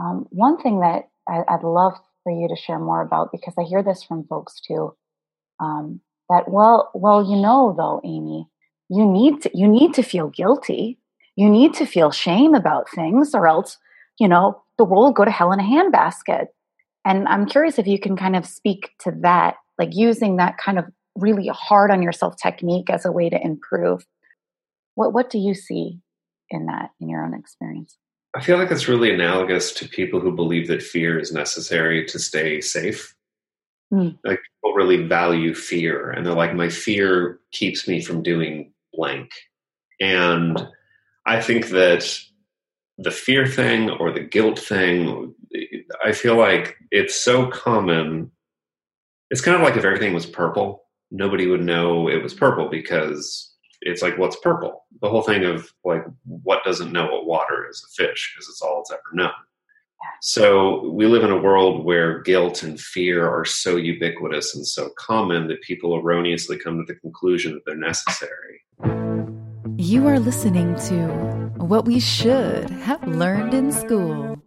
Um, one thing that I, would love for you to share more about, because I hear this from folks too, um, that well, well, you know, though, Amy, you need to you need to feel guilty. You need to feel shame about things, or else, you know, the world will go to hell in a handbasket. And I'm curious if you can kind of speak to that, like using that kind of really hard on yourself technique as a way to improve. What what do you see in that in your own experience? I feel like it's really analogous to people who believe that fear is necessary to stay safe. Mm. Like people really value fear, and they're like, my fear keeps me from doing blank. And I think that the fear thing or the guilt thing, I feel like it's so common. It's kind of like if everything was purple, nobody would know it was purple because it's like what's purple? The whole thing of like what doesn't know what water is? A fish because it's all it's ever known. So we live in a world where guilt and fear are so ubiquitous and so common that people erroneously come to the conclusion that they're necessary. You are listening to what we should have learned in school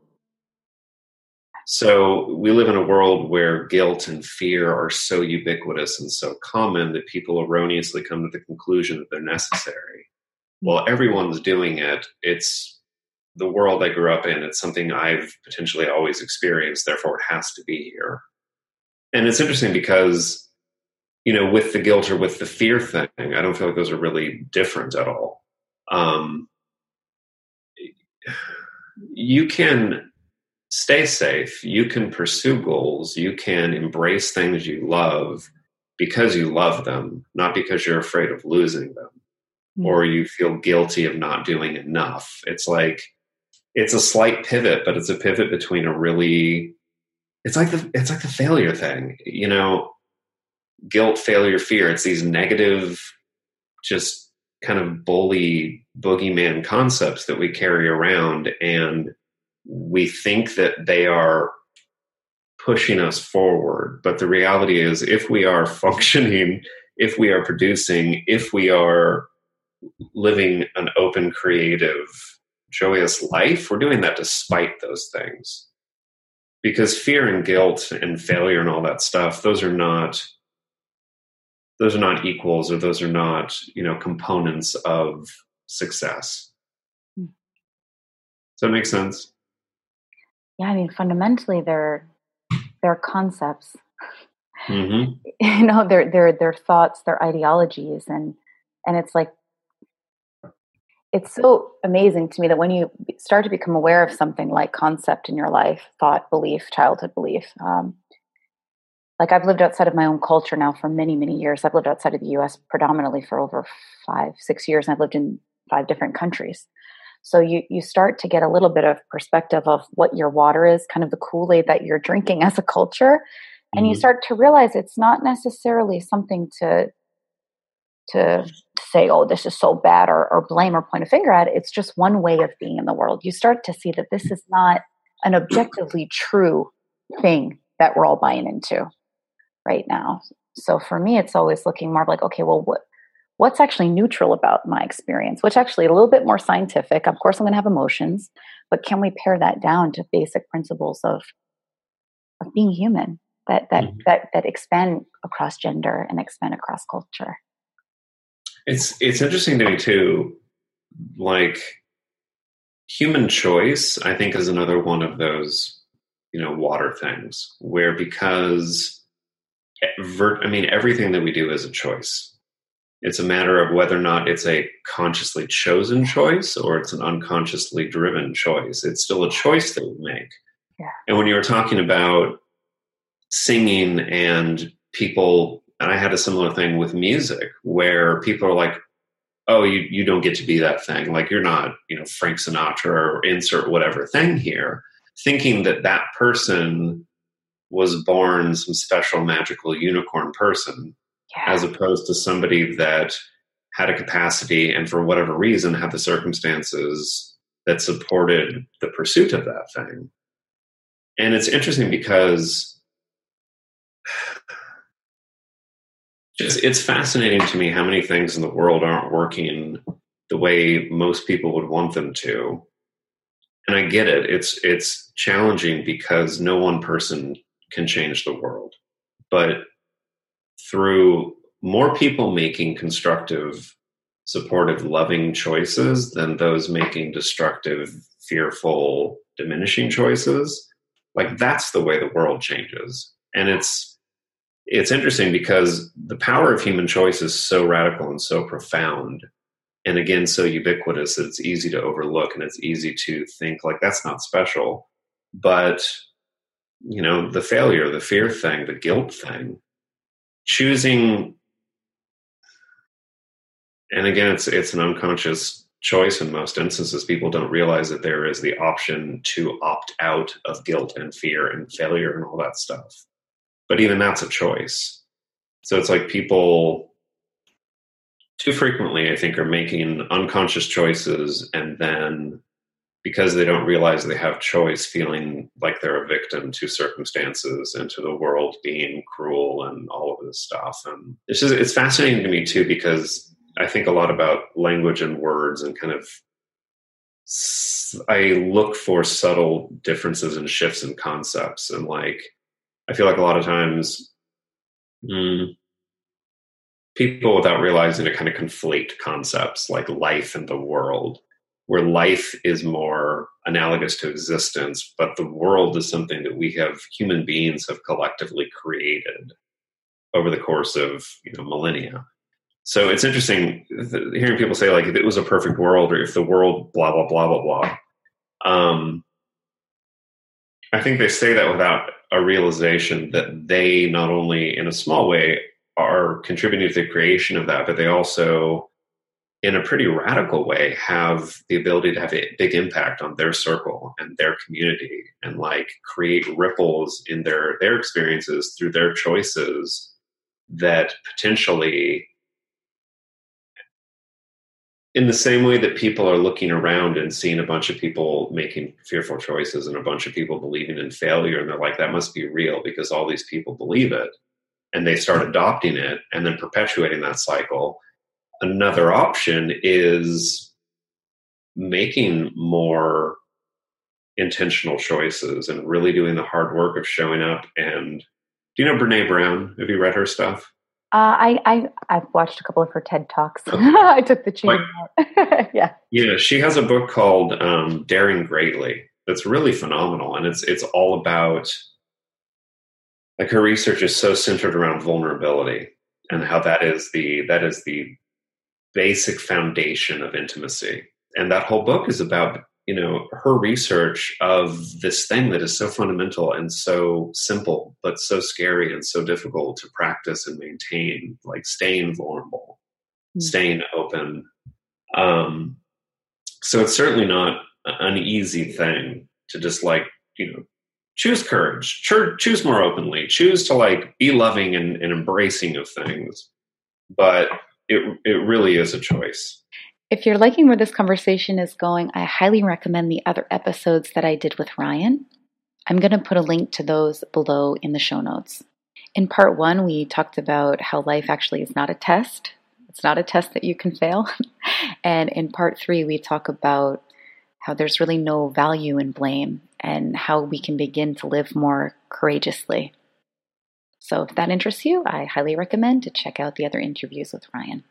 so we live in a world where guilt and fear are so ubiquitous and so common that people erroneously come to the conclusion that they're necessary. Well, everyone's doing it. It's the world I grew up in. It's something I've potentially always experienced. Therefore, it has to be here. And it's interesting because, you know, with the guilt or with the fear thing, I don't feel like those are really different at all. Um, you can stay safe. You can pursue goals. You can embrace things you love because you love them, not because you're afraid of losing them mm. or you feel guilty of not doing enough. It's like, it's a slight pivot, but it's a pivot between a really, it's like the, it's like the failure thing, you know, guilt, failure, fear. It's these negative, just kind of bully boogeyman concepts that we carry around. And we think that they are pushing us forward. But the reality is, if we are functioning, if we are producing, if we are living an open, creative, joyous life, we're doing that despite those things. Because fear and guilt and failure and all that stuff, those are not those are not equals or those are not, you know, components of success. Hmm. Does that make sense? Yeah i mean fundamentally they're they're concepts. Mm-hmm. you know they're they're they're thoughts their ideologies and and it's like it's so amazing to me that when you start to become aware of something like concept in your life thought belief childhood belief um, like i've lived outside of my own culture now for many many years. I've lived outside of the us predominantly for over five six years and i've lived in five different countries so you you start to get a little bit of perspective of what your water is, kind of the Kool-Aid that you're drinking as a culture. And mm-hmm. you start to realize it's not necessarily something to to say, oh, this is so bad or, or blame or point a finger at. It's just one way of being in the world. You start to see that this is not an objectively true thing that we're all buying into right now. So for me, it's always looking more like, okay, well, what what's actually neutral about my experience, which actually a little bit more scientific. Of course, I'm going to have emotions, but can we pare that down to basic principles of of being human that that mm-hmm. that that expand across gender and expand across culture? It's it's interesting to me too, like human choice. I think is another one of those you know water things where because I mean everything that we do is a choice it's a matter of whether or not it's a consciously chosen choice or it's an unconsciously driven choice. It's still a choice that we make. Yeah. And when you were talking about singing and people, and I had a similar thing with music where people are like, oh, you, you don't get to be that thing. Like you're not, you know, Frank Sinatra or insert whatever thing here, thinking that that person was born some special magical unicorn person yeah. as opposed to somebody that had a capacity and for whatever reason had the circumstances that supported mm-hmm. the pursuit of that thing. And it's interesting because just it's fascinating to me how many things in the world aren't working the way most people would want them to. and I get it. It's it's challenging because no one person can change the world. But through more people making constructive, supportive, loving choices than those making destructive, fearful, diminishing choices, like that's the way the world changes. And it's it's interesting because the power of human choice is so radical and so profound and again so ubiquitous that it's easy to overlook and it's easy to think like that's not special but you know the failure the fear thing the guilt thing choosing and again it's it's an unconscious choice in most instances. People don't realize that there is the option to opt out of guilt and fear and failure and all that stuff. But even that's a choice. So it's like people too frequently i think are making unconscious choices and then because they don't realize they have choice, feeling like they're a victim to circumstances and to the world being cruel and all of this stuff. And it's just, it's fascinating to me too, because I think a lot about language and words and kind of, I look for subtle differences and shifts in concepts. And like, I feel like a lot of times, mm, people without realizing it kind of conflate concepts like life and the world where life is more analogous to existence, but the world is something that we have, human beings have collectively created over the course of you know millennia. So it's interesting hearing people say like if it was a perfect world or if the world blah blah blah blah blah. Um, I think they say that without a realization that they not only in a small way are contributing to the creation of that, but they also in a pretty radical way have the ability to have a big impact on their circle and their community and like create ripples in their their experiences through their choices that potentially in the same way that people are looking around and seeing a bunch of people making fearful choices and a bunch of people believing in failure and they're like that must be real because all these people believe it. And they start adopting it and then perpetuating that cycle another option is making more intentional choices and really doing the hard work of showing up and do you know brene brown have you read her stuff uh, I, I I've watched a couple of her TED talks. Okay. I took the chain out. yeah. Yeah, she has a book called um, Daring Greatly that's really phenomenal, and it's it's all about like her research is so centered around vulnerability and how that is the that is the basic foundation of intimacy. And that whole book is about, you know, her research of this thing that is so fundamental and so simple, but so scary and so difficult to practice and maintain, like staying vulnerable, mm-hmm. staying open. Um, so it's certainly not an easy thing to just like, you know, choose courage, choose more openly, choose to like be loving and, and embracing of things. But it it really is a choice. If you're liking where this conversation is going, I highly recommend the other episodes that I did with Ryan. I'm going to put a link to those below in the show notes. In part one, we talked about how life actually is not a test. It's not a test that you can fail. and in part three, we talk about how there's really no value in blame and how we can begin to live more courageously. So if that interests you, I highly recommend to check out the other interviews with Ryan.